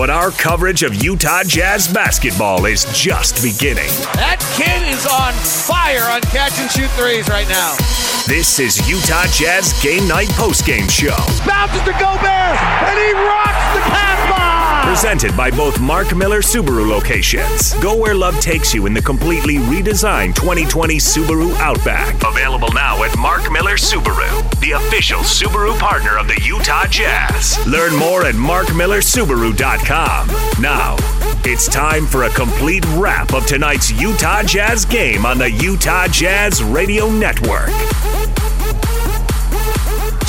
but our coverage of Utah Jazz basketball is just beginning. That kid is on fire on catch and shoot threes right now. This is Utah Jazz Game Night Postgame Show. Bounces to Gobert, and he rocks the pass bomb. Presented by both Mark Miller Subaru locations. Go where love takes you in the completely redesigned 2020 Subaru Outback. Available now at Mark Miller Subaru, the official Subaru partner of the Utah Jazz. Learn more at markmillersubaru.com. Now, it's time for a complete wrap of tonight's Utah Jazz game on the Utah Jazz Radio Network.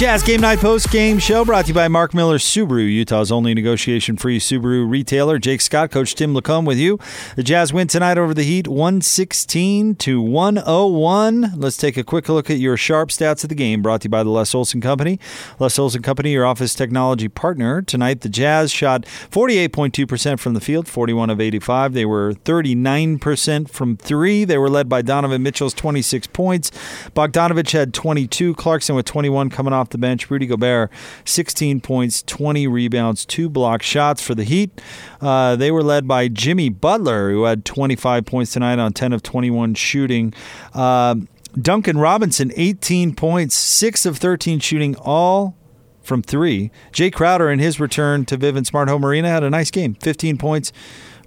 Jazz Game Night Post Game Show brought to you by Mark Miller Subaru, Utah's only negotiation free Subaru retailer. Jake Scott, Coach Tim LaComb with you. The Jazz win tonight over the Heat 116 to 101. Let's take a quick look at your sharp stats of the game brought to you by the Les Olson Company. Les Olson Company, your office technology partner. Tonight, the Jazz shot 48.2% from the field, 41 of 85. They were 39% from three. They were led by Donovan Mitchell's 26 points. Bogdanovic had 22. Clarkson with 21 coming off the bench. Rudy Gobert, 16 points, 20 rebounds, two block shots for the Heat. Uh, they were led by Jimmy Butler, who had 25 points tonight on 10 of 21 shooting. Uh, Duncan Robinson, 18 points, 6 of 13 shooting, all from three. Jae Crowder, in his return to Vivint Smart Home Arena, had a nice game 15 points.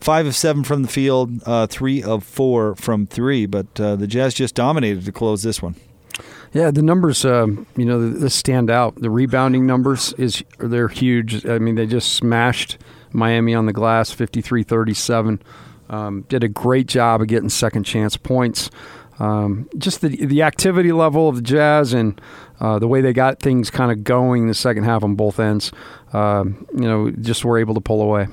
Five of seven from the field, uh, three of four from three, but uh, the Jazz just dominated to close this one. Yeah, the numbers, um, you know, they stand out. The rebounding numbers is they're huge. I mean, they just smashed Miami on the glass, 53-37. Um, did a great job of getting second chance points. Um, just the the activity level of the Jazz and uh, the way they got things kind of going the second half on both ends. Uh, you know, just were able to pull away.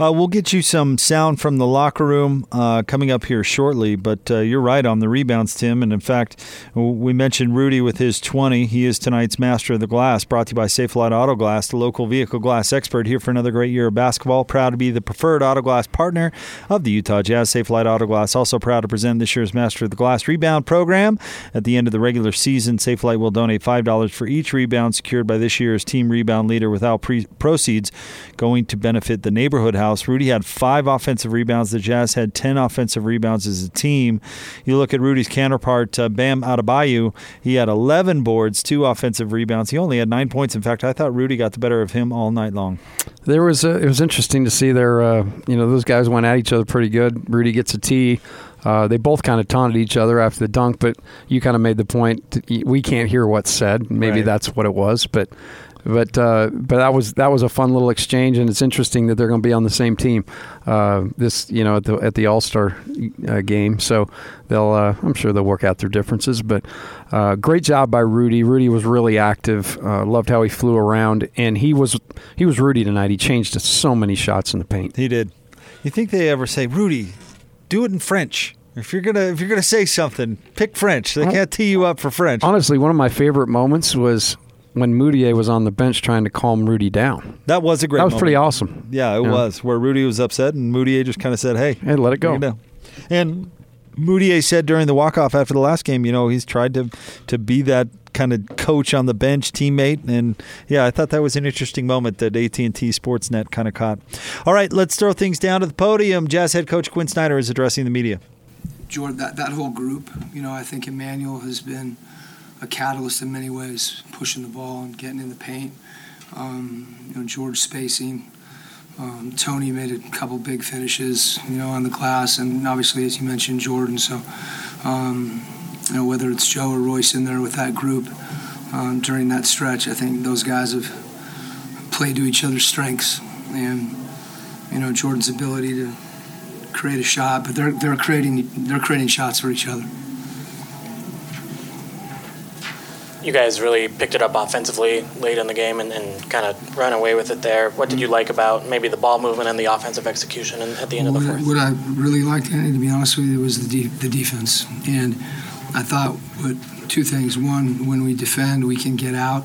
Uh, we'll get you some sound from the locker room uh, coming up here shortly, but uh, you're right on the rebounds, Tim. And in fact, we mentioned Rudy with his 20. He is tonight's master of the glass, brought to you by Safelite Auto Glass, the local vehicle glass expert here for another great year of basketball. Proud to be the preferred auto glass partner of the Utah Jazz. Safelite Auto Glass also proud to present this year's Master of the Glass rebound program. At the end of the regular season, Safelite will donate $5 for each rebound secured by this year's team rebound leader without pre- proceeds going to benefit the neighborhood house. Rudy had five offensive rebounds. The Jazz had 10 offensive rebounds as a team. You look at Rudy's counterpart, uh, Bam Adebayo, he had 11 boards, two offensive rebounds. He only had nine points. In fact, I thought Rudy got the better of him all night long. There was a, it was interesting to see their uh, you know those guys went at each other pretty good. Rudy gets a tee. Uh, they both kind of taunted each other after the dunk, but you kind of made the point we can't hear what's said. Maybe right. that's what it was, but but uh, but that was that was a fun little exchange, and it's interesting that they're going to be on the same team uh, this you know at the at the All Star uh, game. So they'll uh, I'm sure they'll work out their differences. But uh, great job by Rudy. Rudy was really active. Uh, loved how he flew around, and he was he was Rudy tonight. He changed so many shots in the paint. He did. You think they ever say Rudy? Do it in French. If you're gonna if you're gonna say something, pick French. They can't tee you up for French. Honestly, one of my favorite moments was when Mudiay was on the bench trying to calm Rudy down. That was a great. That was moment. pretty awesome. Yeah, it Yeah. was where Rudy was upset and Mudiay just kind of said, "Hey, Hey, let it go. bring down." And Mudiay said during the walk off after the last game, you know, he's tried to to be that kind of coach on the bench, teammate, and yeah, I thought that was an interesting moment that AT and T Sportsnet kind of caught. All right, let's throw things down to the podium. Jazz head coach Quinn Snyder is addressing the media. Jordan, that, that whole group, you know, I think Emmanuel has been a catalyst in many ways, pushing the ball and getting in the paint. Um, you know, George spacing. Um, Tony made a couple big finishes, you know, on the glass, and obviously, as you mentioned, Jordan. So, um, you know, whether it's Joe or Royce in there with that group um, during that stretch, I think those guys have played to each other's strengths, and you know, Jordan's ability to create a shot, but they're they're creating they're creating shots for each other. You guys really picked it up offensively late in the game and, and kind of ran away with it there. What did you like about maybe the ball movement and the offensive execution at the end of the What, fourth? what I really liked, Andy, to be honest with you, was the, de- the defense. And I thought what two things. One, when we defend, we can get out,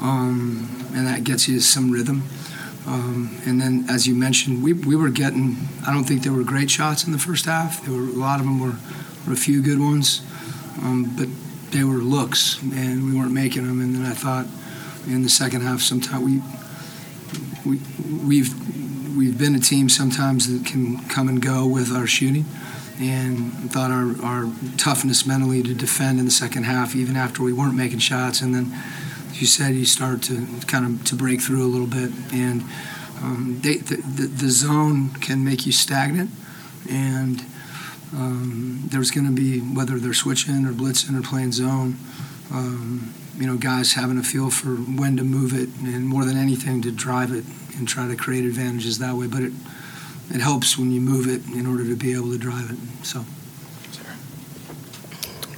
um, and that gets you some rhythm. Um, and then, as you mentioned, we, we were getting, I don't think there were great shots in the first half. There were A lot of them were, were a few good ones. Um, but they were looks, and we weren't making them. And then I thought in the second half, sometimes we, we we've we've been a team sometimes that can come and go with our shooting, and thought our, our toughness mentally to defend in the second half, even after we weren't making shots, and then, you said, you start to kind of to break through a little bit, and um, they, the, the, the zone can make you stagnant, and um, there's going to be whether they're switching or blitzing or playing zone. Um, you know, guys having a feel for when to move it, and more than anything, to drive it and try to create advantages that way. But it it helps when you move it in order to be able to drive it. So.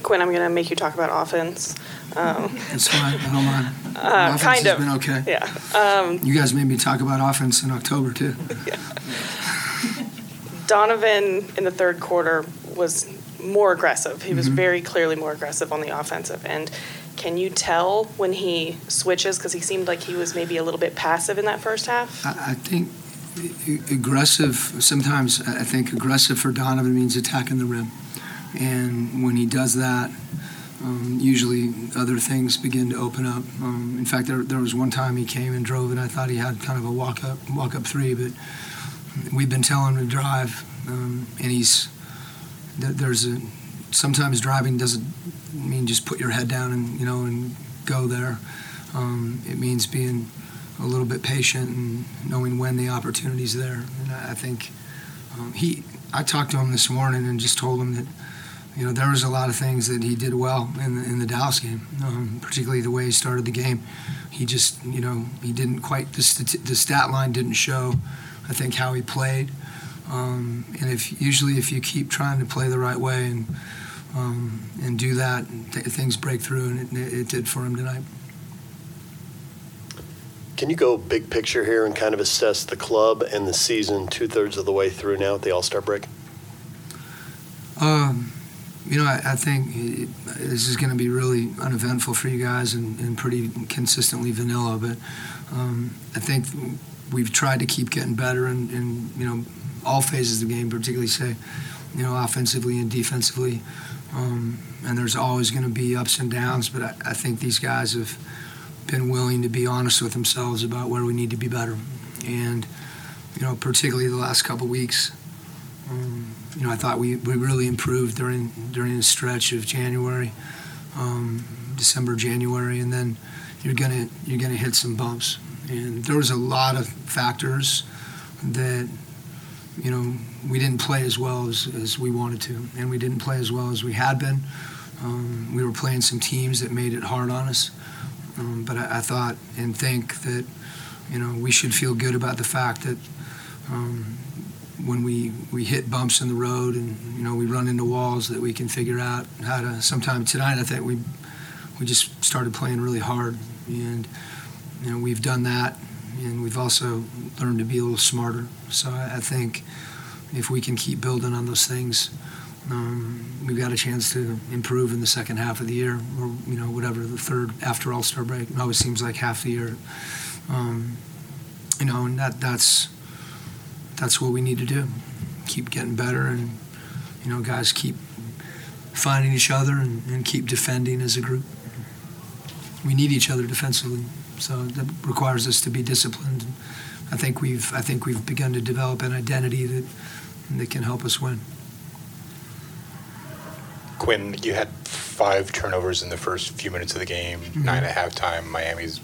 Quinn, I'm going to make you talk about offense. Um, That's fine. I don't mind. Uh, offense kind has of. been okay. Yeah. Um, You guys made me talk about offense in October too. Donovan in the third quarter was more aggressive. He was Mm-hmm. very clearly more aggressive on the offensive end. Can you tell when he switches? Because he seemed like he was maybe a little bit passive in that first half. I, I think aggressive. Sometimes I think aggressive for Donovan means attacking the rim, and when he does that, um, usually other things begin to open up. Um, in fact, there, there was one time he came and drove, and I thought he had kind of a walk up walk up three, but we've been telling him to drive, um, and he's there's a sometimes driving doesn't mean just put your head down and you know and go there. Um, it means being a little bit patient and knowing when the opportunity's there. And I I think um, he. I talked to him this morning and just told him that you know there was a lot of things that he did well in the, in the Dallas game, um, particularly the way he started the game. He just you know he didn't quite the, the stat line didn't show. I think how he played. Um, and if usually if you keep trying to play the right way and um, and do that, th- things break through, and it, it did for him tonight. Can you go big picture here and kind of assess the club and the season two thirds of the way through now at the All Star break? Um, you know, I, I think it, this is going to be really uneventful for you guys and, and pretty consistently vanilla. But um, I think we've tried to keep getting better in, in you know all phases of the game, particularly say you know offensively and defensively. Um, and there's always going to be ups and downs, but I, I think these guys have been willing to be honest with themselves about where we need to be better. And you know, particularly the last couple weeks. Um, you know, I thought we, we really improved during during the stretch of January, um, December, January, and then you're gonna you're gonna hit some bumps. And there was a lot of factors that you know we didn't play as well as, as we wanted to, and we didn't play as well as we had been. Um, we were playing some teams that made it hard on us, um, but I, I thought and think that you know we should feel good about the fact that. Um, when we, we hit bumps in the road and you know we run into walls that we can figure out how to sometime tonight I think we we just started playing really hard and you know we've done that and we've also learned to be a little smarter so I, I think if we can keep building on those things um, we've got a chance to improve in the second half of the year or you know whatever the third after all-star break it always seems like half the year um, you know and that that's that's what we need to do. Keep getting better, and you know, guys keep finding each other and, and keep defending as a group. We need each other defensively, so that requires us to be disciplined. I think we've I think we've begun to develop an identity that that can help us win. Quinn, you had five turnovers in the first few minutes of the game, Mm-hmm. nine at halftime. Miami's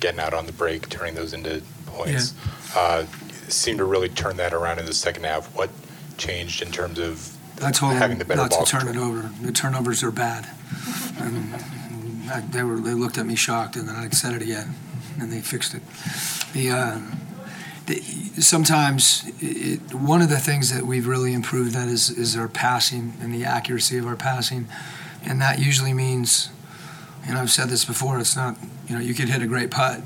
getting out on the break, turning those into points. Uh, seemed to really turn that around in the second half. What changed in terms of I told having the better not ball to turn it over. The turnovers are bad. And I, they were they looked at me shocked, and then I said it again, and they fixed it. The, uh, the sometimes it, one of the things that we've really improved that is is our passing and the accuracy of our passing, and that usually means, and I've said this before. It's not you know you could hit a great putt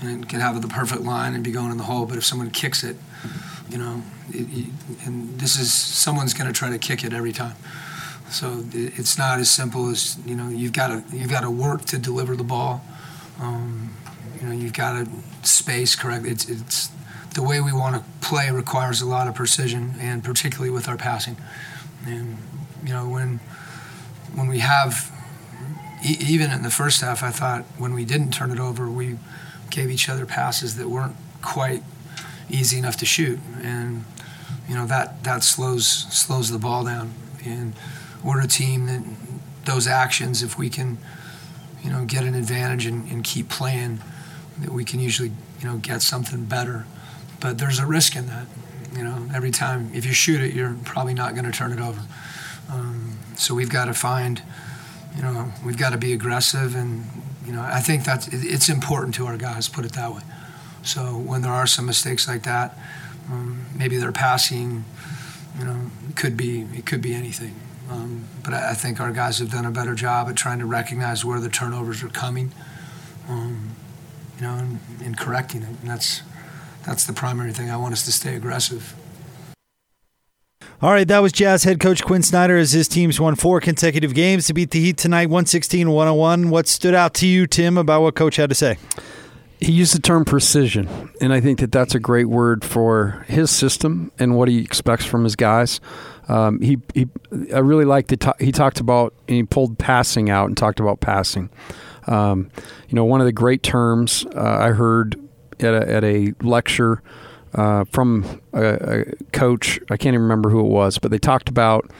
and it could have the perfect line and be going in the hole, but if someone kicks it, you know, it, and this is someone's going to try to kick it every time. So it's not as simple as you know. You've got to you've got to work to deliver the ball. Um, you know, you've got to space correct. It's it's the way we want to play requires a lot of precision, and particularly with our passing. And you know, when when we have e- even in the first half, I thought when we didn't turn it over, we gave each other passes that weren't quite easy enough to shoot, and you know that that slows slows the ball down. And we're a team that those actions, if we can, you know, get an advantage and, and keep playing, that we can usually you know get something better. But there's a risk in that. You know, every time if you shoot it, you're probably not going to turn it over. Um, so we've got to find, you know, we've got to be aggressive, and you know, I think that it's important to our guys. Put it that way. So when there are some mistakes like that, um, maybe they're passing, you know, could be it could be anything. Um, but I, I, think our guys have done a better job at trying to recognize where the turnovers are coming, um, you know, and, and correcting it. And that's that's the primary thing. I want us to stay aggressive. All right, that was Jazz head coach Quinn Snyder as his teams won four consecutive games to beat the Heat tonight, 116 101. What stood out to you, Tim, about what coach had to say? He used the term precision, and I think that that's a great word for his system and what he expects from his guys. Um, he, he, I really liked it. He talked about, and he pulled passing out and talked about passing. Um, you know, one of the great terms uh, I heard at a, at a lecture uh, from a, a, coach. I can't even remember who it was, but they talked about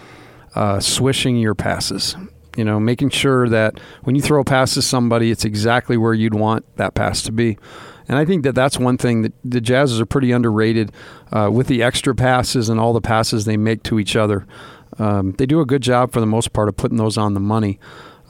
uh, swishing your passes. You know, making sure that when you throw a pass to somebody, it's exactly where you'd want that pass to be. And I think that that's one thing that the Jazzes are pretty underrated uh, with the extra passes and all the passes they make to each other. Um, they do a good job for the most part of putting those on the money.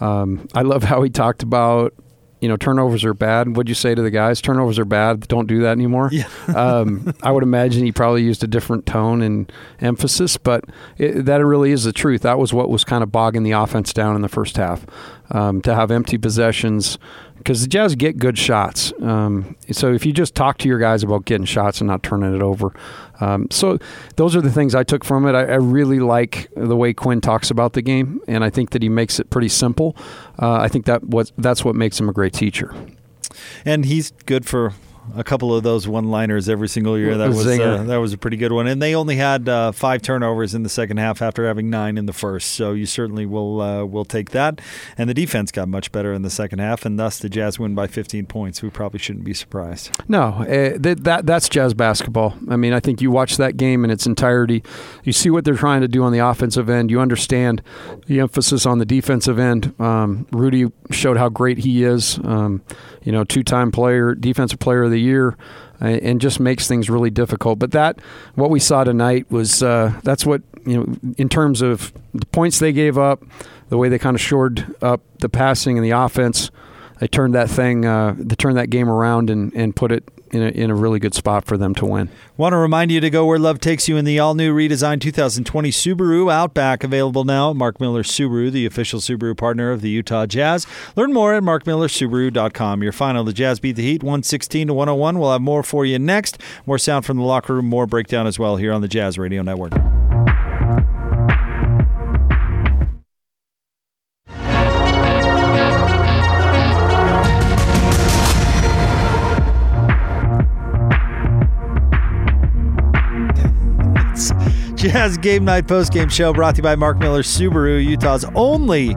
Um, I love how he talked about you know, turnovers are bad. What'd you say to the guys? Turnovers are bad. Don't do that anymore. Yeah. um, I would imagine he probably used a different tone and emphasis, but it, that really is the truth. That was what was kind of bogging the offense down in the first half. Um, to have empty possessions, because the Jazz get good shots. Um, so if you just talk to your guys about getting shots and not turning it over, um, so those are the things I took from it. I, I, really like the way Quinn talks about the game, and I think that he makes it pretty simple. Uh, I think that what that's what makes him a great teacher. And he's good for a couple of those one-liners every single year. That was uh, that was a pretty good one. And they only had uh, five turnovers in the second half after having nine in the first. So you certainly will uh, will take that. And the defense got much better in the second half, and thus the Jazz win by 15 points. We probably shouldn't be surprised. No, uh, that, that that's Jazz basketball. I mean, I think you watch that game in its entirety. You see what they're trying to do on the offensive end. You understand the emphasis on the defensive end. Um, Rudy showed how great he is. Um, you know, two-time player, defensive player of the year, and just makes things really difficult. But that, what we saw tonight was uh, that's what you know in terms of the points they gave up, the way they kind of shored up the passing and the offense. They turned that thing, uh, they turned that game around and, and put it in a, in a really good spot for them to win. Want to remind you to go where love takes you in the all new redesigned 2020 Subaru Outback, available now. Mark Miller Subaru, the official Subaru partner of the Utah Jazz. Learn more at markmillersubaru.com. Your final, the Jazz beat the Heat 116 to 101. We'll have more for you next. More sound from the locker room, more breakdown as well here on the Jazz Radio Network. Jazz Game Night Post Game Show brought to you by Mark Miller Subaru, Utah's only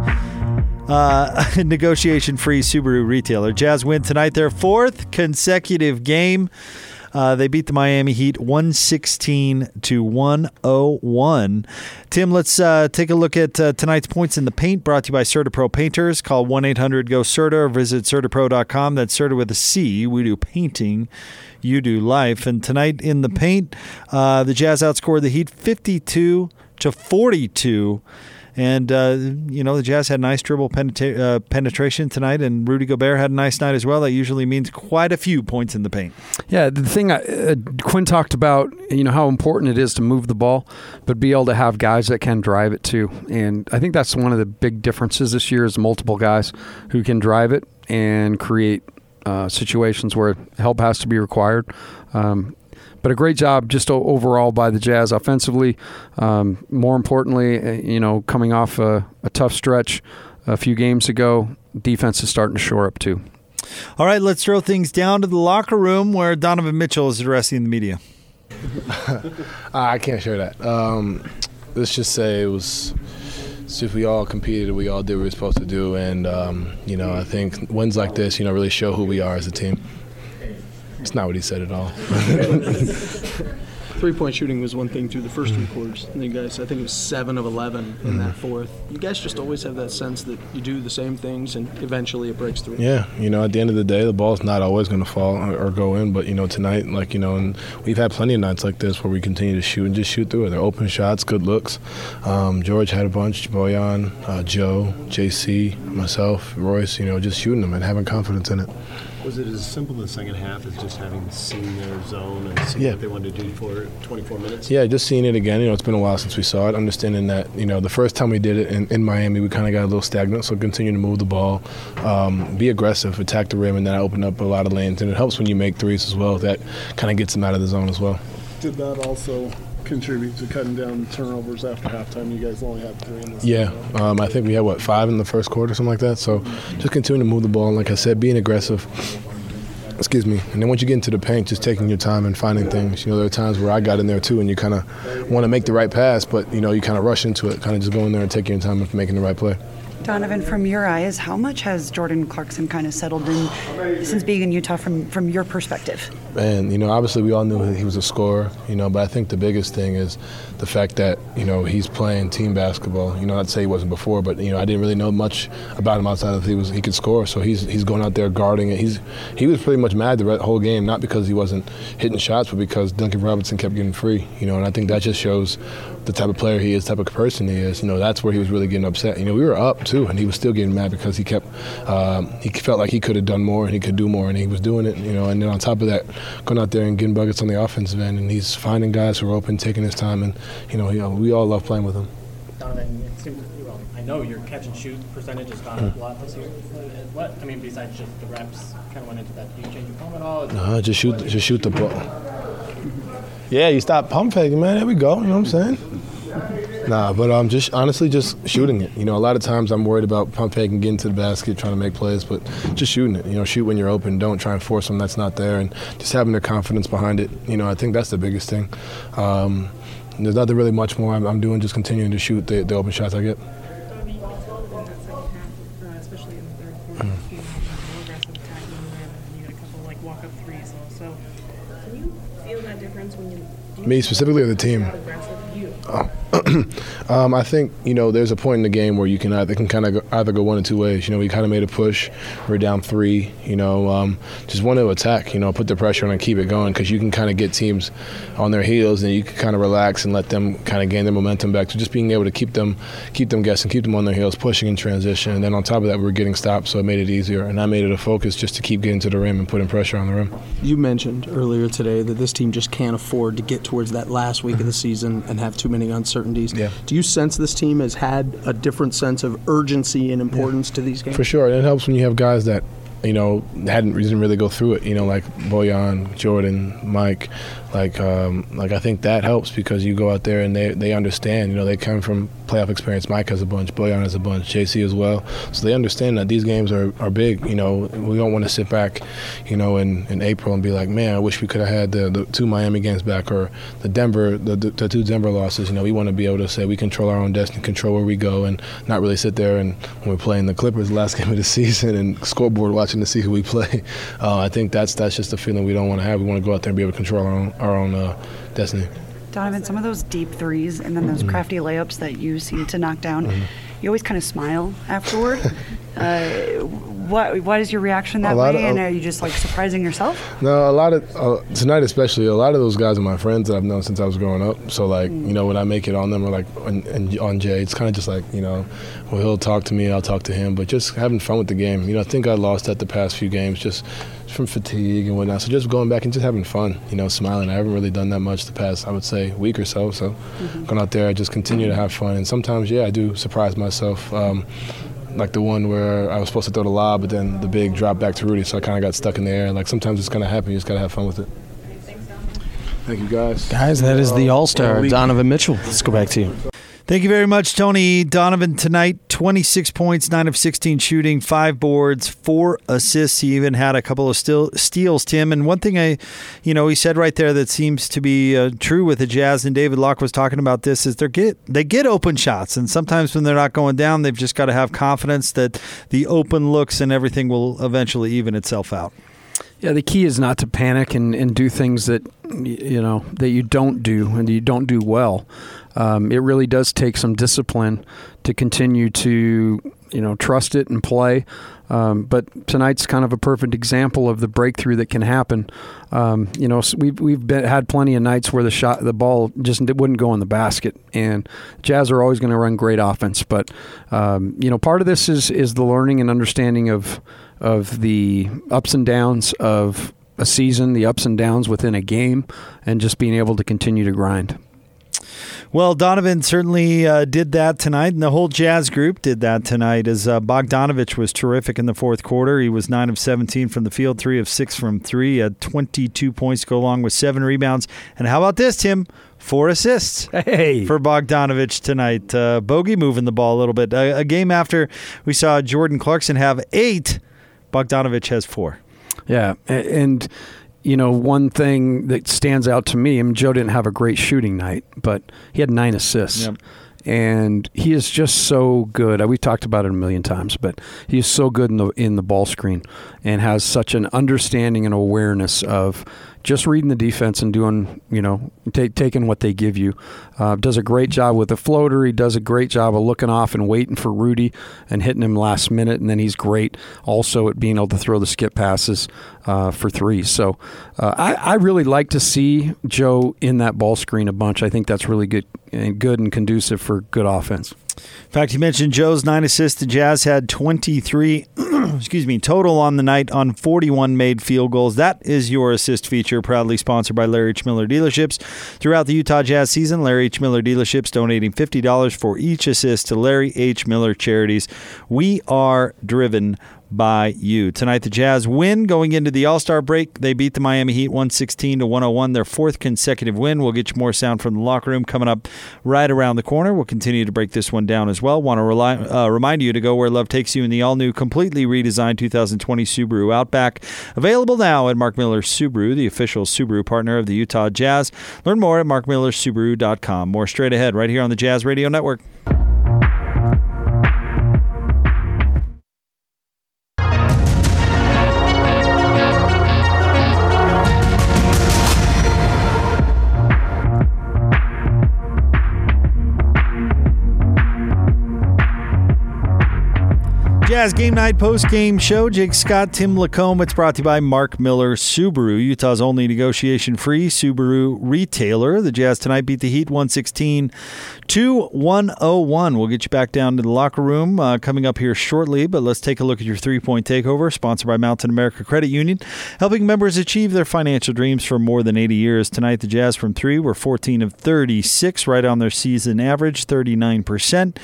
uh, negotiation free Subaru retailer. Jazz win tonight, their fourth consecutive game. Uh, they beat the Miami Heat 116 to 101. Tim, let's uh, take a look at uh, tonight's points in the paint brought to you by CertaPro Painters. Call 1 800 GO CERTA or visit CertaPro.com. That's Certa with a C. We do painting you do life. And tonight in the paint, uh, the Jazz outscored the Heat 52 to 42. And, uh, you know, the Jazz had nice dribble penetra- uh, penetration tonight, and Rudy Gobert had a nice night as well. That usually means quite a few points in the paint. Yeah, the thing I, uh, Quinn talked about, you know, how important it is to move the ball, but be able to have guys that can drive it too. And I think that's one of the big differences this year is multiple guys who can drive it and create uh, situations where help has to be required. Um, but a great job just overall by the Jazz offensively. Um, more importantly, uh, you know, coming off a, a, tough stretch a few games ago, defense is starting to shore up too. All right, let's throw things down to the locker room where Donovan Mitchell is addressing the media. I can't share that. Um, let's just say it was if we all competed, we all did what we were supposed to do, and um, you know, I think wins like this, you know, really show who we are as a team. It's not what he said at all. Three point shooting was one thing through the first three quarters. And you guys, I think it was seven of 11 in that fourth. You guys just always have that sense that you do the same things and eventually it breaks through. Yeah, you know, at the end of the day, the ball's not always going to fall or, or go in. But you know, tonight, like you know, and we've had plenty of nights like this where we continue to shoot and just shoot through it. They're open shots, good looks. Um, George had a bunch. Bojan, uh, Joe, JC, myself, Royce. You know, just shooting them and having confidence in it. Was it as simple in the second half as just having seen their zone and seeing Yeah. what they wanted to do for 24 minutes? Yeah, just seeing it again. You know, it's been a while since we saw it. Understanding that, you know, the first time we did it in, in Miami, we kind of got a little stagnant. So continue to move the ball, um, be aggressive, attack the rim, and then open up a lot of lanes. And it helps when you make threes as well. That kind of gets them out of the zone as well. Did that also contribute to cutting down turnovers after halftime? You guys only had three in this. Yeah, um, I think we had what five in the first quarter, something like that. So just continue to move the ball, and like I said, being aggressive. Excuse me. And then once you get into the paint, just taking your time and finding things. You know, there are times where I got in there too, and you kind of want to make the right pass, but you know, you kind of rush into it. Kind of just go in there and take your time and making the right play. Donovan, from your eyes, how much has Jordan Clarkson kind of settled in since being in Utah from, from your perspective? And you know, obviously, we all knew he was a scorer. You know, but I think the biggest thing is the fact that you know he's playing team basketball. You know, I'd say he wasn't before, but you know, I didn't really know much about him outside of he was he could score. So he's he's going out there guarding it. He's he was pretty much mad the whole game, not because he wasn't hitting shots, but because Duncan Robinson kept getting free. You know, and I think that just shows the type of player he is, type of person he is. You know, that's where he was really getting upset. You know, we were up too, and he was still getting mad because he kept um, he felt like he could have done more and he could do more, and he was doing it. You know, and then on top of that, going out there and getting buckets on the offensive end, and he's finding guys who are open, taking his time, and you know, you know we all love playing with him. Donovan, it seems, well, I know your catch and shoot percentage has gone up a lot this year. What, I mean, besides just the reps, kind of went into that. Do you change your form at all? No, just shoot, just shoot the ball. Yeah, you stop pump faking, man. There we go. You know what I'm saying? Nah, but um, just honestly, just shooting it. You know, a lot of times I'm worried about pump faking, getting to the basket, trying to make plays, but just shooting it. You know, shoot when you're open. Don't try and force them that's not there, and just having the confidence behind it. You know, I think that's the biggest thing. Um, there's nothing really much more I'm, I'm doing. Just continuing to shoot the, the open shots I get. Me specifically or the team? aggressive? Um, I think you know there's a point in the game where you can either can kind of either go one of two ways. You know, we kind of made a push. We're down three. You know, um, just want to attack. You know, put the pressure on and keep it going because you can kind of get teams on their heels and you can kind of relax and let them kind of gain their momentum back. So just being able to keep them keep them guessing, keep them on their heels, pushing in transition, and then on top of that, we were getting stopped, so it made it easier. And I made it a focus just to keep getting to the rim and putting pressure on the rim. You mentioned earlier today that this team just can't afford to get towards that last week of the season and have too many uncertainties. Yeah. Do you sense this team has had a different sense of urgency and importance to these games? For sure, and it helps when you have guys that you know hadn't didn't really go through it. You know, like Bojan, Jordan, Mike. Like, um, like I think that helps because you go out there and they, they understand. You know, they come from playoff experience. Mike has a bunch, Bojan has a bunch, JC as well. So they understand that these games are, are big. You know, we don't want to sit back, you know, in, in April and be like, man, I wish we could have had the, the two Miami games back or the Denver, the, the, the two Denver losses. You know, we want to be able to say we control our own destiny, control where we go, and not really sit there and when we're playing the Clippers last game of the season and scoreboard watching to see who we play. Uh, I think that's that's just a feeling we don't want to have. We want to go out there and be able to control our own our own uh, destiny. Donovan, some of those deep threes and then those crafty layups that you seem to knock down, you always kind of smile afterward. uh, what what is your reaction that way? of- and are you just like surprising yourself? No, a lot of uh, tonight especially. A lot of those guys are my friends that I've known since I was growing up. So like you know when I make it on them or like on, and on Jae, it's kind of just like you know, well he'll talk to me, I'll talk to him, but just having fun with the game. You know, I think I lost at the past few games just from fatigue and whatnot. So just going back and just having fun. You know, smiling. I haven't really done that much the past I would say week or so. So going out there, I just continue to have fun. And sometimes yeah, I do surprise myself. Um, like the one where I was supposed to throw the lob, but then the big drop back to Rudy, so I kind of got stuck in the air. Like sometimes it's gonna happen. You just gotta have fun with it. Thank you, guys. Guys, that is the All Star, Donovan Mitchell. Let's go back to you. Thank you very much, Tony Donovan. Tonight, 26 points, 9 of 16 shooting, 5 boards, 4 assists. He even had a couple of still, steals, Tim. And one thing I, you know, he said right there that seems to be uh, true with the Jazz, and David Locke was talking about this, is they get they get open shots. And sometimes when they're not going down, they've just got to have confidence that the open looks and everything will eventually even itself out. Yeah, the key is not to panic and, and do things that you know that you don't do and you don't do well. Um, it really does take some discipline to continue to you know trust it and play. Um, but tonight's kind of a perfect example of the breakthrough that can happen. Um, you know, we've we've been, had plenty of nights where the shot, the ball just wouldn't go in the basket, and Jazz are always going to run great offense. But um, you know, part of this is is the learning and understanding of of the ups and downs of a season, the ups and downs within a game, and just being able to continue to grind. Well, Donovan certainly uh, did that tonight, and the whole Jazz group did that tonight. As uh, Bogdanovic was terrific in the fourth quarter, he was nine of seventeen from the field, three of six from three, had twenty-two points to go along with seven rebounds. And how about this, Tim? Four assists hey. for Bogdanovic tonight. Uh, Bogey moving the ball a little bit. A, a game after we saw Jordan Clarkson have eight, Bogdanovic has four. Yeah, and you know one thing that stands out to me. I mean, Joe didn't have a great shooting night, but he had nine assists. Yep. And he is just so good. Uh, We've talked about it a million times, but he is so good in the in the ball screen, and has such an understanding and awareness of just reading the defense and doing, you know, ta taking what they give you. Uh, does a great job with the floater. He does a great job of looking off and waiting for Rudy and hitting him last minute. And then he's great also at being able to throw the skip passes uh, for three. So uh, I, I really like to see Joe in that ball screen a bunch. I think that's really good and good and conducive for good offense. In fact, you mentioned Joe's nine assists. The Jazz had 23, excuse me, total on the night on 41 made field goals. That is your assist feature, proudly sponsored by Larry H. Miller Dealerships. Throughout the Utah Jazz season, Larry H. Miller Dealerships donating $50 for each assist to Larry H. Miller charities. We are driven by you. Tonight, the Jazz win going into the All Star break. They beat the Miami Heat 116 to 101, their fourth consecutive win. We'll get you more sound from the locker room coming up right around the corner. We'll continue to break this one down as well. Want to rely, uh, remind you to go where love takes you in the all new, completely redesigned 2020 Subaru Outback. Available now at Mark Miller Subaru, the official Subaru partner of the Utah Jazz. Learn more at markmillersubaru.com. More straight ahead right here on the Jazz Radio Network. Jazz Game Night post game show. Jake Scott, Tim LaComb. It's brought to you by Mark Miller Subaru, Utah's only negotiation free Subaru retailer. The Jazz tonight beat the Heat 116 to 101. We'll get you back down to the locker room uh, coming up here shortly, but let's take a look at your three point takeover, sponsored by Mountain America Credit Union, helping members achieve their financial dreams for more than 80 years. Tonight, the Jazz from three were 14 of 36, right on their season average, 39%.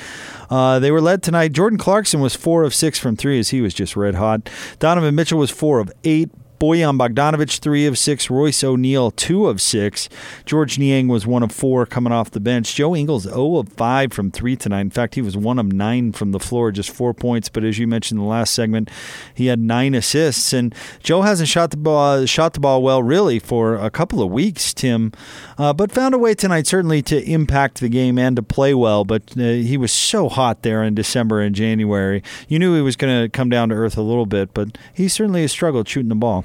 Uh, they were led tonight. Jordan Clarkson was four of six from three as he was just red hot. Donovan Mitchell was four of eight. Bojan Bogdanovic, three of six. Royce O'Neale, two of six. George Niang was one of four coming off the bench. Joe Ingles, 0 of five from three tonight. In fact, he was one of nine from the floor, just four points. But as you mentioned in the last segment, he had nine assists. And Joe hasn't shot the ball, shot the ball well, really, for a couple of weeks, Tim. Uh, but found a way tonight, certainly, to impact the game and to play well. But uh, he was so hot there in December and January. You knew he was going to come down to earth a little bit, but he certainly has struggled shooting the ball.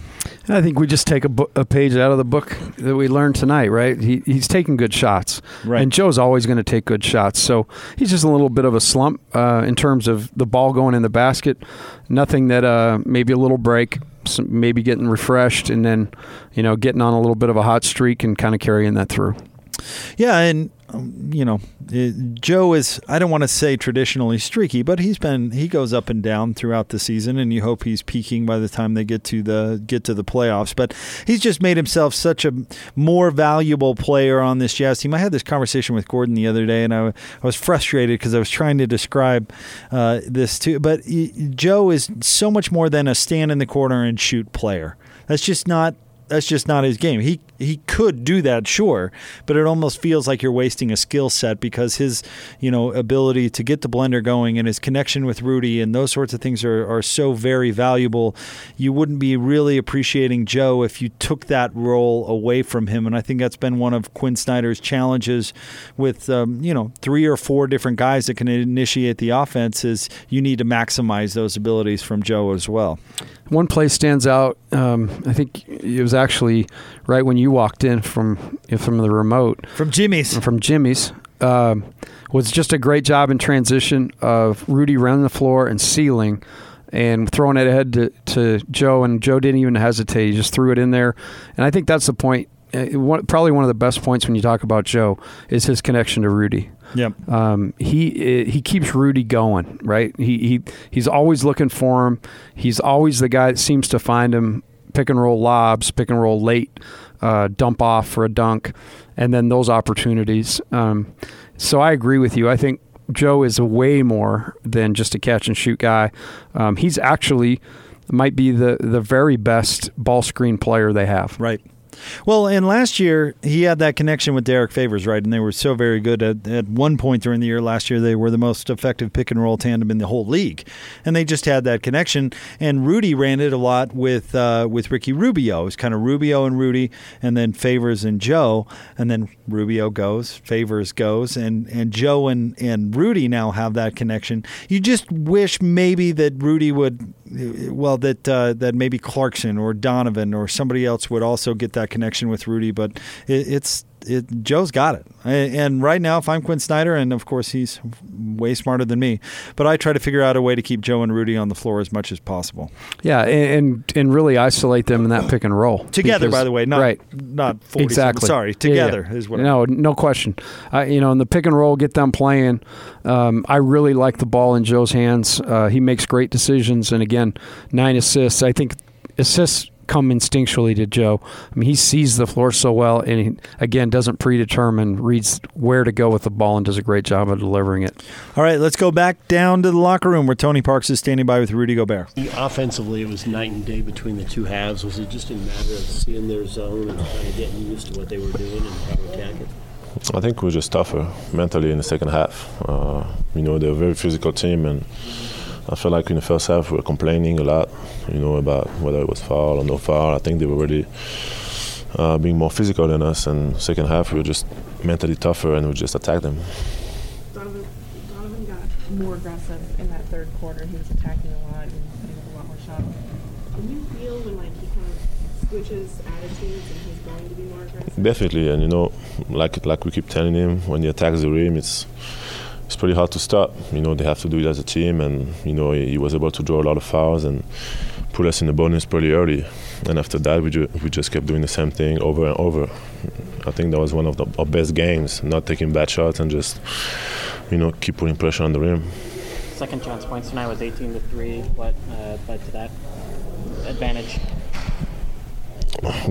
I think we just take a, bu- a page out of the book that we learned tonight, right? He, he's taking good shots, Right. and Joe's always going to take good shots. So he's just a little bit of a slump uh, in terms of the ball going in the basket. Nothing that uh, maybe a little break, some, maybe getting refreshed, and then you know getting on a little bit of a hot streak and kind of carrying that through. Yeah, and um, you know, it, Joe is I don't want to say traditionally streaky, but he's been he goes up and down throughout the season and you hope he's peaking by the time they get to the get to the playoffs, but he's just made himself such a more valuable player on this Jazz team. I had this conversation with Gordon the other day and I, I was frustrated because I was trying to describe uh, this too, but y- Joe is so much more than a stand in the corner and shoot player. That's just not that's just not his game. He he could do that, sure, but it almost feels like you're wasting a skill set because his, you know, ability to get the blender going and his connection with Rudy and those sorts of things are, are so very valuable. You wouldn't be really appreciating Joe if you took that role away from him. And I think that's been one of Quinn Snyder's challenges with, um, you know, three or four different guys that can initiate the offense is you need to maximize those abilities from Joe as well. One play stands out. Um, I think it was actually right when you walked in from from the remote from Jimmy's. From Jimmy's um, was just a great job in transition of Rudy running the floor and sealing and throwing it ahead to, to Joe, and Joe didn't even hesitate. He just threw it in there, and I think that's the point. uh, Probably one of the best points when you talk about Joe is his connection to Rudy. Yep. Um, he he keeps Rudy going, right? He he he's always looking for him. He's always the guy that seems to find him. Pick and roll lobs, pick and roll late, uh, dump off for a dunk, and then those opportunities. Um, so I agree with you. I think Joe is way more than just a catch and shoot guy. Um, he's actually might be the the very best ball screen player they have. Right. Well, and last year he had that connection with Derrick Favors, right? And they were so very good. At, at one point during the year last year, they were the most effective pick and roll tandem in the whole league, and they just had that connection. And Rudy ran it a lot with uh, with Ricky Rubio. It was kind of Rubio and Rudy, and then Favors and Joe, and then Rubio goes, Favors goes, and and Joe and and Rudy now have that connection. You just wish maybe that Rudy would well that uh, that maybe Clarkson or Donovan or somebody else would also get that connection with Rudy, but it, it's it, Joe's got it. And right now, if I'm Quinn Snyder, and of course he's way smarter than me, but I try to figure out a way to keep Joe and Rudy on the floor as much as possible. Yeah, and and, really isolate them in that pick and roll Together, Because- by the way, not right. not 40 exactly. Sorry, Yeah, yeah. together is what. No, no question. I, you know, in the pick and roll, get them playing. Um, I really like the ball in Joe's hands. Uh, he makes great decisions, and again, nine assists. I think assists come instinctually to Joe. I mean, he sees the floor so well, and he, again, doesn't predetermine, reads where to go with the ball, and does a great job of delivering it. All right, let's go back down to the locker room where Tony Parks is standing by with Rudy Gobert. Offensively, it was night and day between the two halves. Was it just a matter of seeing their zone and kind of getting used to what they were doing and how to attack it? I think we're just tougher mentally in the second half. Uh, you know, they're a very physical team, and I feel like in the first half we were complaining a lot, you know, about whether it was foul or no foul. I think they were really uh, being more physical than us, and second half we were just mentally tougher, and we just attacked them. Donovan, Donovan got more aggressive in that third quarter. He was attacking a lot and putting up a lot more shots. Can you feel when like he kind of switches attitudes and he's going to be more aggressive? Definitely, and you know, like like we keep telling him, when he attacks the rim, it's it's pretty hard to stop. You know, they have to do it as a team, and you know, he, he was able to draw a lot of fouls and put us in the bonus pretty early. And after that, we ju- we just kept doing the same thing over and over. I think that was one of the, our best games, not taking bad shots and just you know keep putting pressure on the rim. Second chance points tonight was 18 to 3. What uh, led to that advantage?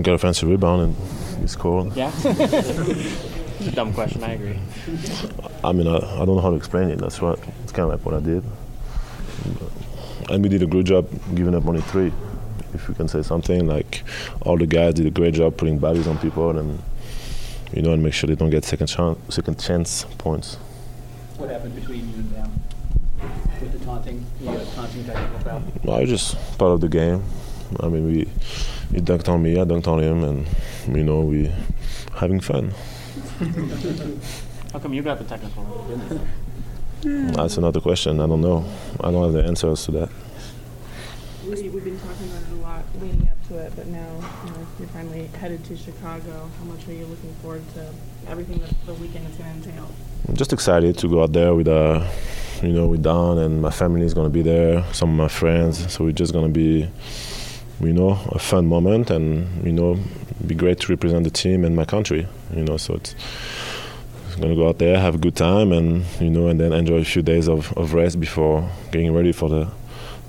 Got a fancy rebound and he scored. Yeah? it's a dumb question, I agree. I mean, I, I don't know how to explain it. That's what it's kind of like what I did. And we did a good job giving up only three. If we can say something, like all the guys did a great job putting bodies on people and you know and make sure they don't get second chance second chance points. What happened between you and them? With the taunting, uh, you got taunting technical foul? Well, it's just part of the game. I mean, we he dunked on me, I dunked on him, and you know we having fun. How come you got the technical? That's another question. I don't know. I don't have the answers to that. We, we've been talking about it a lot leading up to it, but now you know, you're finally headed to Chicago. How much are you looking forward to everything that the weekend is going to entail? I'm just excited to go out there with uh, you know, with Don and my family is gonna be there, some of my friends. So we're just gonna be, you know, a fun moment and you know, be great to represent the team and my country. You know, so it's, gonna go out there, have a good time, and you know, and then enjoy a few days of, of rest before getting ready for the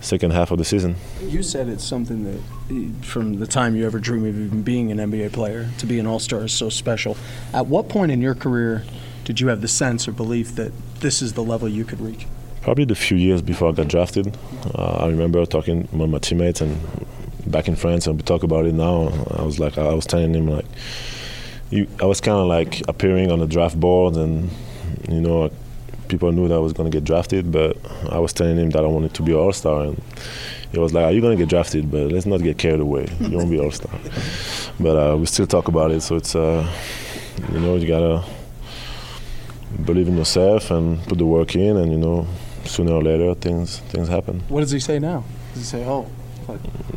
second half of the season. You said it's something that, from the time you ever dreamed of even being an NBA player, to be an All Star is so special. At what point in your career did you have the sense or belief that this is the level you could reach? Probably the few years before I got drafted, uh, I remember talking with my teammates and back in France and we talk about it now. I was like, I was telling him like, you, I was kind of like appearing on the draft board, and you know, people knew that I was going to get drafted, but I was telling him that I wanted to be an All Star, and he was like, "Are you going to get drafted? But let's not get carried away. You won't be All Star." but uh, we still talk about it, so it's uh, you know, you gotta believe in yourself and put the work in, and you know, sooner or later things things happen. What does he say now? Does he say, "Oh"?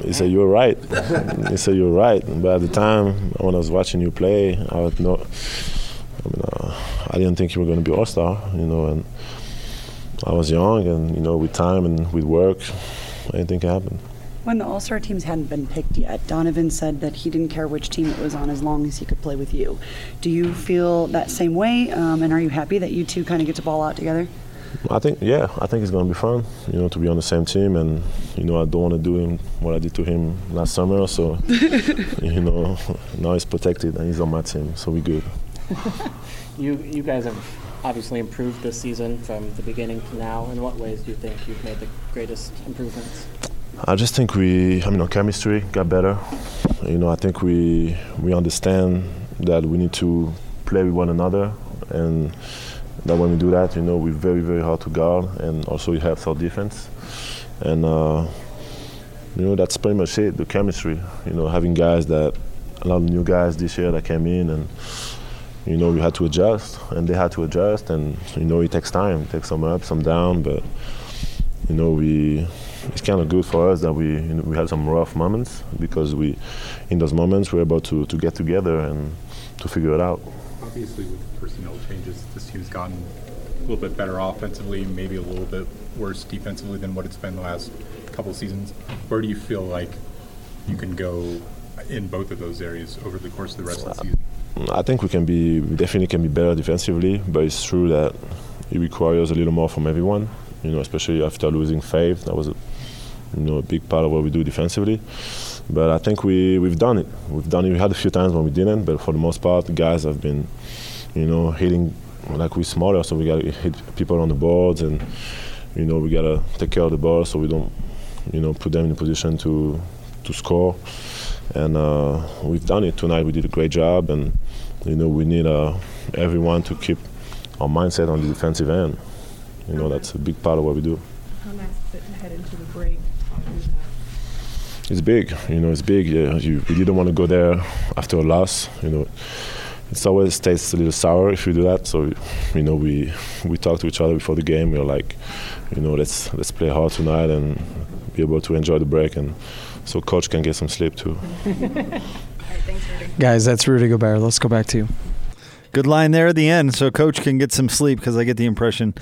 He said "You're right. he said "You're right. But at the time when I was watching you play, I was no. I mean, uh, I didn't think you were going to be all star. You know, and I was young, and you know, with time and with work, anything can happen. When the All Star teams hadn't been picked yet, Donovan said that he didn't care which team it was on as long as he could play with you. Do you feel that same way? Um, and are you happy that you two kind of get to ball out together? I think, yeah, I think it's going to be fun. You know, to be on the same team, and you know, I don't want to do him what I did to him last summer. So, you know, now he's protected and he's on my team, so we're good. You you guys have obviously improved this season from the beginning to now. In what ways do you think you've made the greatest improvements? I just think we, I mean, our chemistry got better. You know, I think we we understand that we need to play with one another, and that when we do that, you know, we're very very hard to guard, and also it helps our defense. And uh, you know, that's pretty much it. The chemistry. You know, having guys that a lot of new guys this year that came in and. You know, we had to adjust, and they had to adjust, and you know, it takes time. It takes some up, some down, but you know, we it's kind of good for us that we you know, we had some rough moments because we, in those moments, we're able to, to get together and to figure it out. Obviously, with personnel changes, this team's gotten a little bit better offensively, maybe a little bit worse defensively than what it's been the last couple seasons. Where do you feel like you can go in both of those areas over the course of the rest of the season? I think we can be we definitely can be better defensively, but it's true that it requires a little more from everyone. You know, especially after losing Faith, that was a you know a big part of what we do defensively. But I think we we've done it. We've done it. We had a few times when we didn't, but for the most part, the guys have been, you know, hitting like we're smaller, so we got to hit people on the boards, and you know we got to take care of the ball so we don't, you know, put them in a position to to score. And uh, we've done it tonight. We did a great job, and you know we need uh, everyone to keep our mindset on the defensive end. You know that's a big part of what we do. How nice to head into the break? It's big, you know. It's big. Yeah, you, we didn't want to go there after a loss. You know, it's always tastes a little sour if you do that. So, you know, we we talked to each other before the game. We're like, you know, let's let's play hard tonight and be able to enjoy the break, and so coach can get some sleep too. Guys, that's Rudy Gobert. Let's go back to you. Good line there at the end, so coach can get some sleep because I get the impression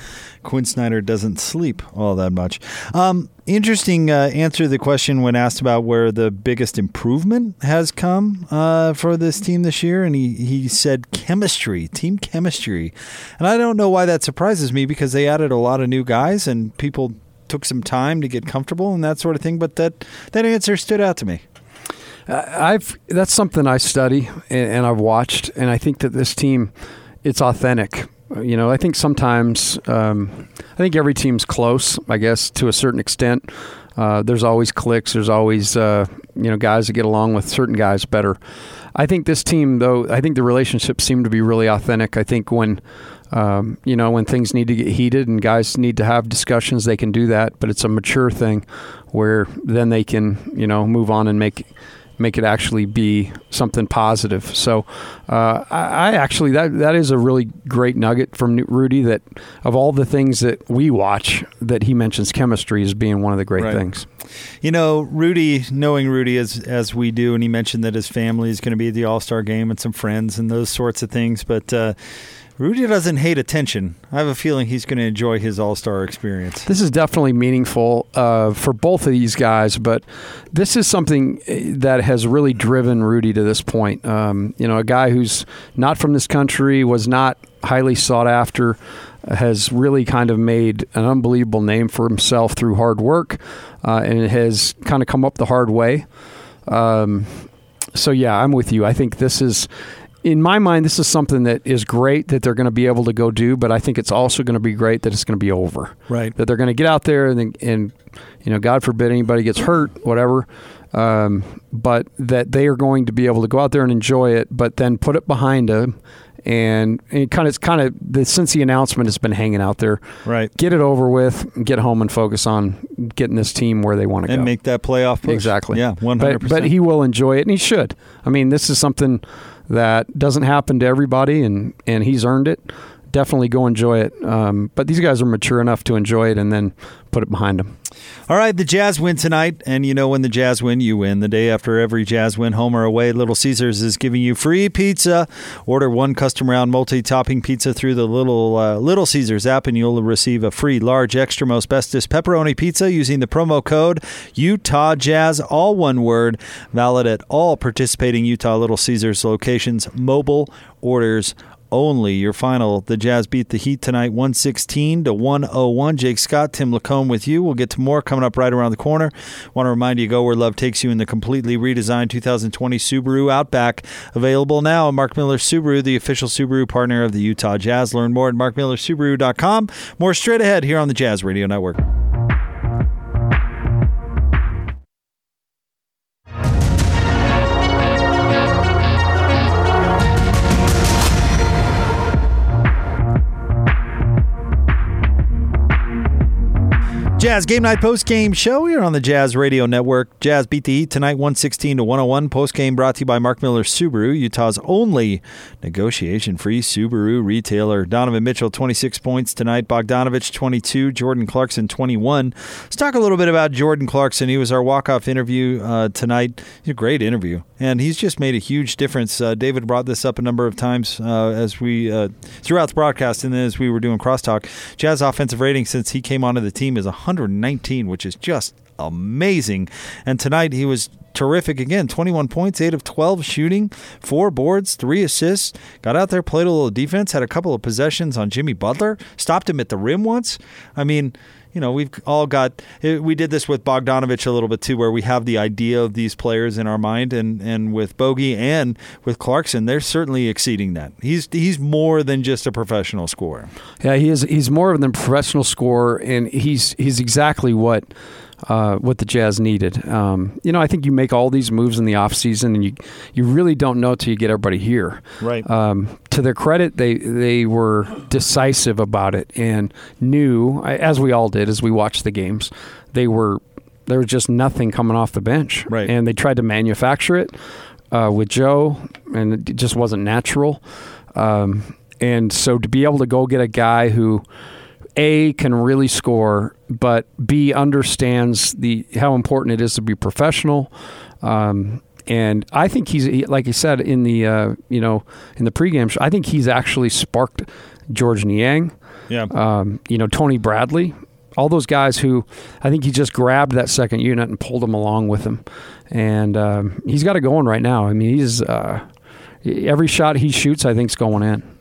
Quinn Snyder doesn't sleep all that much. Um, interesting uh, answer to the question when asked about where the biggest improvement has come uh, for this team this year, and he, he said chemistry, team chemistry. And I don't know why that surprises me because they added a lot of new guys and people took some time to get comfortable and that sort of thing, but that, that answer stood out to me. I've that's something I study and, and I've watched, and I think that this team, it's authentic. You know, I think sometimes um, I think every team's close. I guess to a certain extent. Uh, there's always clicks. There's always uh, you know guys that get along with certain guys better. I think this team, though, I think the relationships seem to be really authentic. I think when um, you know when things need to get heated and guys need to have discussions, they can do that. But it's a mature thing where then they can you know move on and make make it actually be something positive. So uh, I, I actually that that is a really great nugget from Rudy that of all the things that we watch that he mentions chemistry as being one of the great Right. things. You know, Rudy, knowing Rudy as as we do, and he mentioned that his family is going to be at the All Star game and some friends and those sorts of things. But uh, Rudy doesn't hate attention. I have a feeling he's going to enjoy his All Star experience. This is definitely meaningful uh, for both of these guys, but this is something eh, that has really driven Rudy to this point. Um, you know, a guy who's not from this country, was not highly sought after, has really kind of made an unbelievable name for himself through hard work, uh, and has kind of come up the hard way. Um, so yeah, I'm with you. I think this is, in my mind, this is something that is great that they're going to be able to go do. But I think it's also going to be great that it's going to be over. Right. That they're going to get out there and and you know, God forbid anybody gets hurt, whatever. um, but that they are going to be able to go out there and enjoy it, but then put it behind them. And, and kind of, it's kind of the, since the announcement has been hanging out there. Right. Get it over with. Get home and focus on getting this team where they want to and go. And make that playoff push. Exactly. Yeah, one hundred but he will enjoy it, and he should. I mean, this is something that doesn't happen to everybody, and and he's earned it. Definitely go enjoy it. Um, but these guys are mature enough to enjoy it, and then put it behind them. All right, the Jazz win tonight, and you know when the Jazz win, you win. The day after every Jazz win, home or away, Little Caesars is giving you free pizza. Order one custom round multi-topping pizza through the Little uh, Little Caesars app, and you'll receive a free large extra most bestest pepperoni pizza using the promo code Utah Jazz, all one word, valid at all participating Utah Little Caesars locations. Mobile orders only. Your final, the Jazz beat the Heat tonight 116 to 101. Jake Scott, Tim LaComb with you. We'll get to more coming up right around the corner. Want to remind you, go where love takes you in the completely redesigned 2020 Subaru Outback. Available now. Mark Miller Subaru, the official Subaru partner of the Utah Jazz. Learn more at markmillersubaru.com. More straight ahead here on the Jazz Radio Network. Jazz Game Night Post Game Show here on the Jazz Radio Network. Jazz beat the Heat tonight 116 to 101. Post game brought to you by Mark Miller Subaru, Utah's only negotiation free Subaru retailer. Donovan Mitchell 26 points tonight, Bogdanovic 22, Jordan Clarkson 21. Let's talk a little bit about Jordan Clarkson. He was our walk-off interview uh, tonight. He's a great interview, and he's just made a huge difference. Uh, David brought this up a number of times uh, as we uh, throughout the broadcast, and as we were doing crosstalk. Jazz offensive rating since he came onto the team is 119, which is just amazing. And tonight he was terrific again 21 points, 8 of 12 shooting, 4 boards, 3 assists. Got out there, played a little defense, had a couple of possessions on Jimmy Butler, stopped him at the rim once. I mean, you know, we've all got. eh, We did this with Bogdanovic a little bit too, where we have the idea of these players in our mind, and and with Bogey and with Clarkson, they're certainly exceeding that. He's he's more than just a professional scorer. Yeah, he is. He's more than a professional scorer, and he's he's exactly what uh, what the Jazz needed. Um, you know, I think you make all these moves in the offseason, and you you really don't know till you get everybody here. Right. Um, to their credit, they they were decisive about it and knew, as we all did as we watched the games, they were there was just nothing coming off the bench. Right. And they tried to manufacture it uh, with Joe, and it just wasn't natural. Um, and so to be able to go get a guy who a can really score, but B understands the how important it is to be professional. Um, and I think he's he- like he said in the uh, you know in the pregame show. I think he's actually sparked Georges Niang. Yeah. Um, you know Tony Bradley. All those guys who I think he just grabbed that second unit and pulled them along with him, and um, he's got it going right now. I mean, he's uh, every shot he shoots, I think, is going in.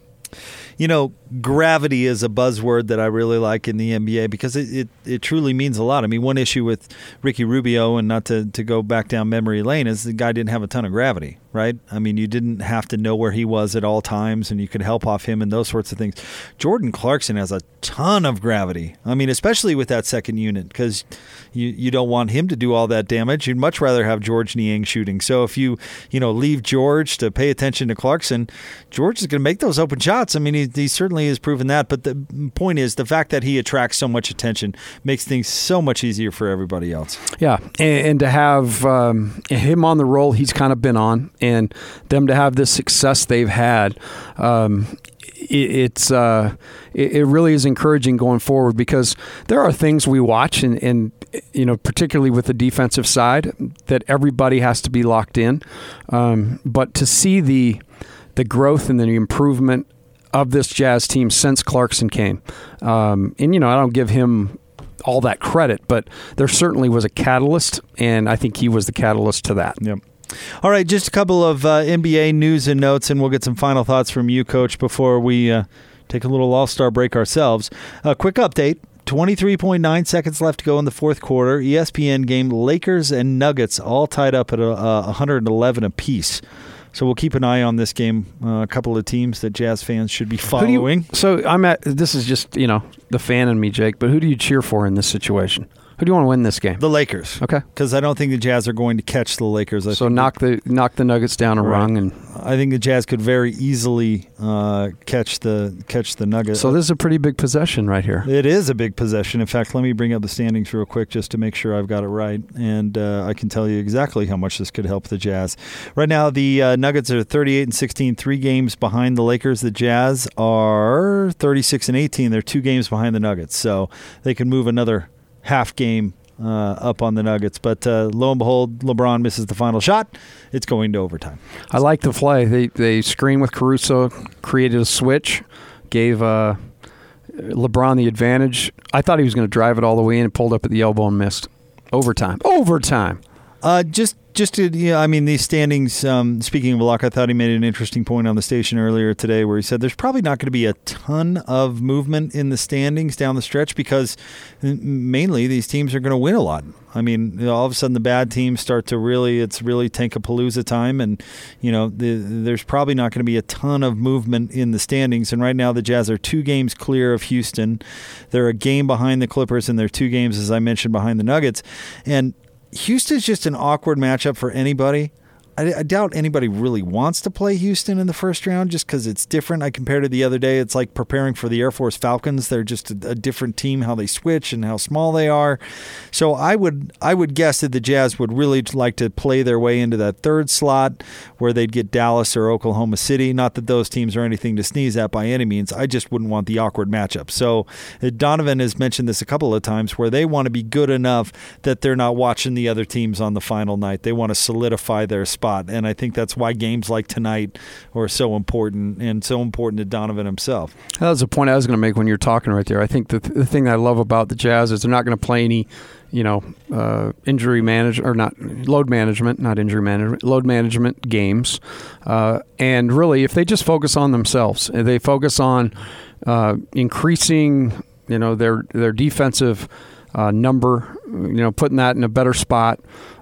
You know, gravity is a buzzword that I really like in the NBA because it, it, it truly means a lot. I mean, one issue with Ricky Rubio, and not to, to go back down memory lane, is the guy didn't have a ton of gravity, right? I mean, you didn't have to know where he was at all times, and you could help off him and those sorts of things. Jordan Clarkson has a ton of gravity. I mean, especially with that second unit, because you, you don't want him to do all that damage. You'd much rather have Georges Niang shooting. So if you, you know, leave Georges to pay attention to Clarkson, Georges is going to make those open shots. I mean, he, he certainly has proven that. But the point is, the fact that he attracts so much attention makes things so much easier for everybody else. Yeah, and, and to have um, him on the role he's kind of been on, and them to have this success they've had, um, it, it's uh, it, it really is encouraging going forward because there are things we watch, and, and you know, particularly with the defensive side, that everybody has to be locked in. Um, but to see the the growth and the improvement of this Jazz team since Clarkson came, um, and you know, I don't give him all that credit, but there certainly was a catalyst, and I think he was the catalyst to that. Yep. All right, just a couple of uh, NBA news and notes, and we'll get some final thoughts from you, Coach, before we uh, take a little All Star break ourselves. A quick update. 23.9 seconds left to go in the fourth quarter. ESPN game Lakers and Nuggets all tied up at a, uh, 111 apiece. So we'll keep an eye on this game. Uh, a couple of teams that Jazz fans should be do you- following. so I'm at. This is just you know the fan in me, Jake. But who do you cheer for in this situation? Who do you want to win this game? The Lakers. Okay. Because I don't think the Jazz are going to catch the Lakers. I So knock the knock the Nuggets down a Right. rung, and I think the Jazz could very easily uh, catch the catch the Nuggets. so this is a pretty big possession right here. It is a big possession. In fact, let me bring up the standings real quick just to make sure I've got it right, and uh, I can tell you exactly how much this could help the Jazz. Right now, the uh, Nuggets are 38 and 16, three games behind the Lakers. The Jazz are 36 and 18. They're two games behind the Nuggets, so they can move another half game. Uh, up on the Nuggets, but uh, lo and behold, LeBron misses the final shot. It's going to overtime. I like the play. They they screen with Caruso, created a switch, gave uh, LeBron the advantage. I thought he was going to drive it all the way in and pulled up at the elbow and missed. Overtime. Overtime. Uh, just, just to, yeah, I mean, these standings. Um, speaking of Locke, I thought he made an interesting point on the station earlier today, where he said there's probably not going to be a ton of movement in the standings down the stretch because mainly these teams are going to win a lot. I mean, all of a sudden the bad teams start to really, it's really Tankapalooza time, and you know, the, there's probably not going to be a ton of movement in the standings. And right now, the Jazz are two games clear of Houston. They're a game behind the Clippers, and they're two games, as I mentioned, behind the Nuggets. And Houston's just an awkward matchup for anybody. I, I doubt anybody really wants to play Houston in the first round just because it's different. I compared it the other day. It's like preparing for the Air Force Falcons. They're just a, a different team, how they switch and how small they are. So I would I would guess that the Jazz would really like to play their way into that third slot where they'd get Dallas or Oklahoma City. Not that those teams are anything to sneeze at by any means. I just wouldn't want the awkward matchup. So uh, Donovan has mentioned this a couple of times where they want to be good enough that they're not watching the other teams on the final night. They want to solidify their spot. And I think that's why games like tonight are so important and so important to Donovan himself. That was the point I was going to make when you were talking right there. I think the, the thing I love about the Jazz is they're not going to play any, you know, uh, injury manage or not load management, not injury management, load management games. Uh, and really, if they just focus on themselves, they focus on uh, increasing, you know, their their defensive uh, number, you know, putting that in a better spot,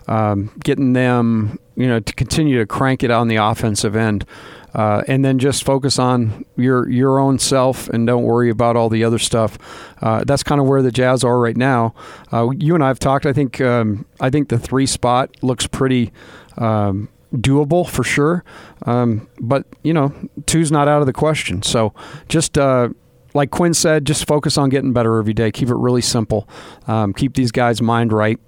um, getting them, you know, to continue to crank it on the offensive end. Uh, and then just focus on your your own self and don't worry about all the other stuff. Uh, that's kind of where the Jazz are right now. Uh, you and I have talked. I think um, I think the three spot looks pretty um, doable for sure. Um, but you know, two's not out of the question. So just uh, like Quinn said, just focus on getting better every day. Keep it really simple. Um, keep these guys' mind right.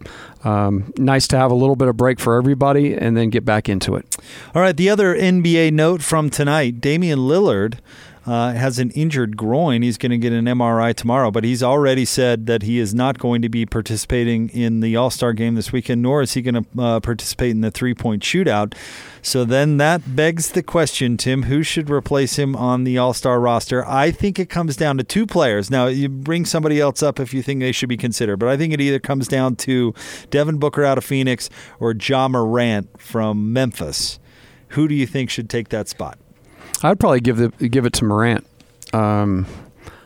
Um, nice to have a little bit of break for everybody and then get back into it. All right, the other NBA note from tonight Damian Lillard. Uh, has an injured groin. He's going to get an MRI tomorrow, but he's already said that he is not going to be participating in the All Star game this weekend, nor is he going to uh, participate in the three point shootout. So then that begs the question, Tim, who should replace him on the All Star roster? I think it comes down to two players. Now, you bring somebody else up if you think they should be considered, but I think it either comes down to Devin Booker out of Phoenix or Ja Morant from Memphis. Who do you think should take that spot? I'd probably give the give it to Morant. Um,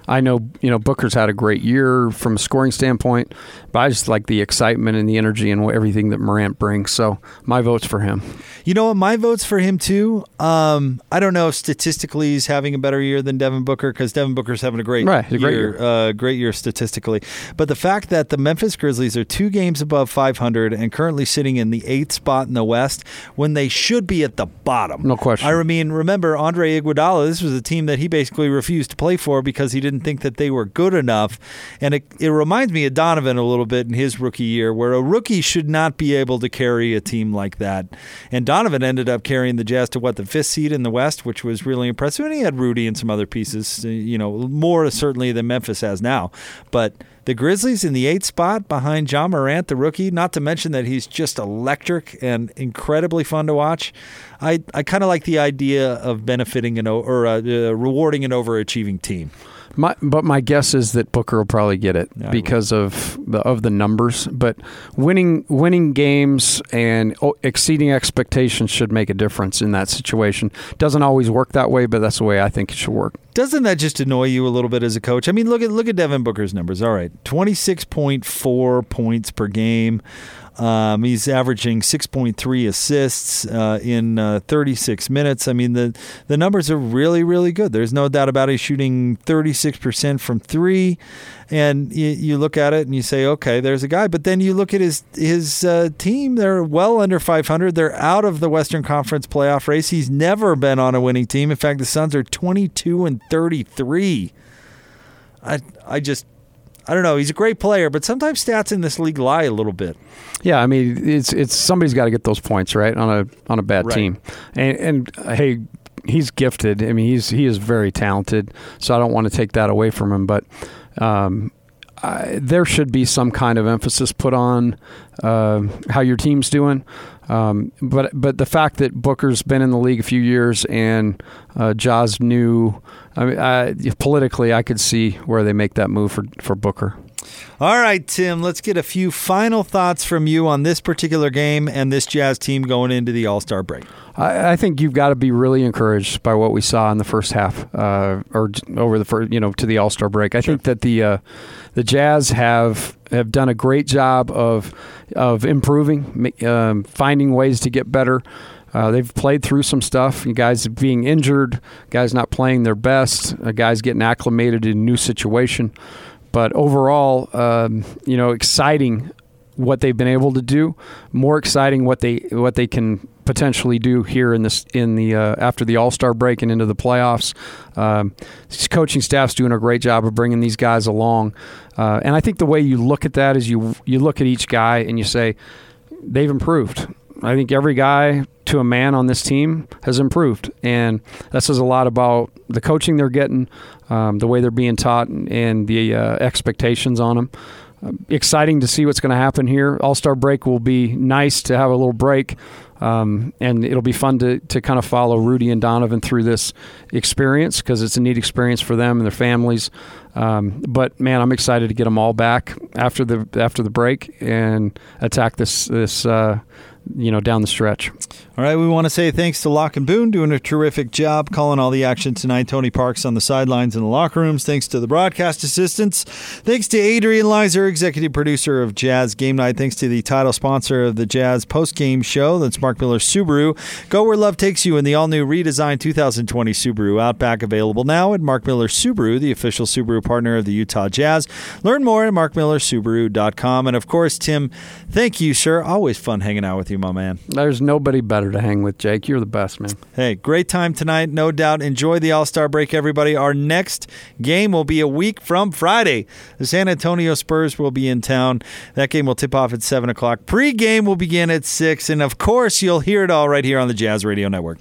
I know you know Booker's had a great year from a scoring standpoint, but I just like the excitement and the energy and everything that Morant brings. So my vote's for him. You know what? My vote's for him too. Um, I don't know if statistically he's having a better year than Devin Booker because Devin Booker's having a great, Right, a great year. Uh, great year statistically. But the fact that the Memphis Grizzlies are two games above 500 and currently sitting in the eighth spot in the West when they should be at the bottom. No question. I mean, remember Andre Iguodala? This was a team that he basically refused to play for because he didn't think that they were good enough. And it, it reminds me of Donovan a little bit in his rookie year, where a rookie should not be able to carry a team like that. And Donovan ended up carrying the Jazz to what the fifth seed in the West, which was really impressive. And he had Rudy and some other pieces, uh, you know, more certainly than Memphis has now. But the Grizzlies in the eighth spot behind Ja Morant, the rookie, not to mention that he's just electric and incredibly fun to watch. I, I kind of like the idea of benefiting an or uh, uh, rewarding an overachieving team. My, but my guess is that Booker will probably get it Yeah, because of the of the numbers. But winning winning games and oh, exceeding expectations should make a difference in that situation. Doesn't always work that way, but that's the way I think it should work. Doesn't that just annoy you a little bit as a coach? I mean, look at look at Devin Booker's numbers. All right, twenty six point four points per game. Um, he's averaging 6.3 assists uh, in uh, 36 minutes. I mean, the, the numbers are really, really good. There's no doubt about it. He's shooting 36% from three. And you, you look at it and you say, okay, there's a guy. But then you look at his, his uh, team. They're well under 500. They're out of the Western Conference playoff race. He's never been on a winning team. In fact, the Suns are 22 and 33. I, I just I don't know. He's a great player, but sometimes stats in this league lie a little bit. Yeah, I mean, it's it's somebody's got to get those points right on a on a bad Right. team, and and uh, hey, he's gifted. I mean, he's he is very talented. So I don't want to take that away from him, but. Um, I, there should be some kind of emphasis put on uh, how your team's doing, um, but but the fact that Booker's been in the league a few years and uh, Ja's new, I mean, I, politically, I could see where they make that move for for Booker. All right, Tim, let's get a few final thoughts from you on this particular game and this Jazz team going into the All Star break. I, I think you've got to be really encouraged by what we saw in the first half, uh, or over the first, you know, to the All Star break. I think that the uh, the Jazz have have done a great job of of improving, um, finding ways to get better. Uh, they've played through some stuff. Guys being injured, guys not playing their best, uh, guys getting acclimated in a new situation. But overall, um, you know, exciting what they've been able to do. More exciting what they what they can potentially do here in this in the uh, after the All Star break and into the playoffs. Um, coaching staff's doing a great job of bringing these guys along, uh, and I think the way you look at that is you you look at each guy and you say they've improved. I think every guy to a man on this team has improved, and that says a lot about the coaching they're getting, um, the way they're being taught, and, the uh, expectations on them. Um, exciting to see what's going to happen here. All Star break will be nice to have a little break, um, and it'll be fun to to kind of follow Rudy and Donovan through this experience because it's a neat experience for them and their families. Um, but man, I'm excited to get them all back after the after the break and attack this this uh, you know down the stretch. All right, we want to say thanks to Locke and Boone doing a terrific job calling all the action tonight. Tony Parks on the sidelines in the locker rooms. Thanks to the broadcast assistants. Thanks to Adrian Leiser, executive producer of Jazz Game Night. Thanks to the title sponsor of the Jazz post game show. That's Mark Miller Subaru. Go where love takes you in the all new redesigned 2020 Subaru Outback, available now at Mark Miller Subaru, the official Subaru partner of the Utah Jazz. Learn more at markmillersubaru.com. And of course, Tim, thank you, sir. Always fun hanging out with you, my man. There's nobody better to hang with, Jake. You're the best, man. Hey, great time tonight, no doubt. Enjoy the All Star break, everybody. Our next game will be a week from Friday. The San Antonio Spurs will be in town. That game will tip off at 7 o'clock. Pre game will begin at 6. And of course, you'll hear it all right here on the Jazz Radio Network.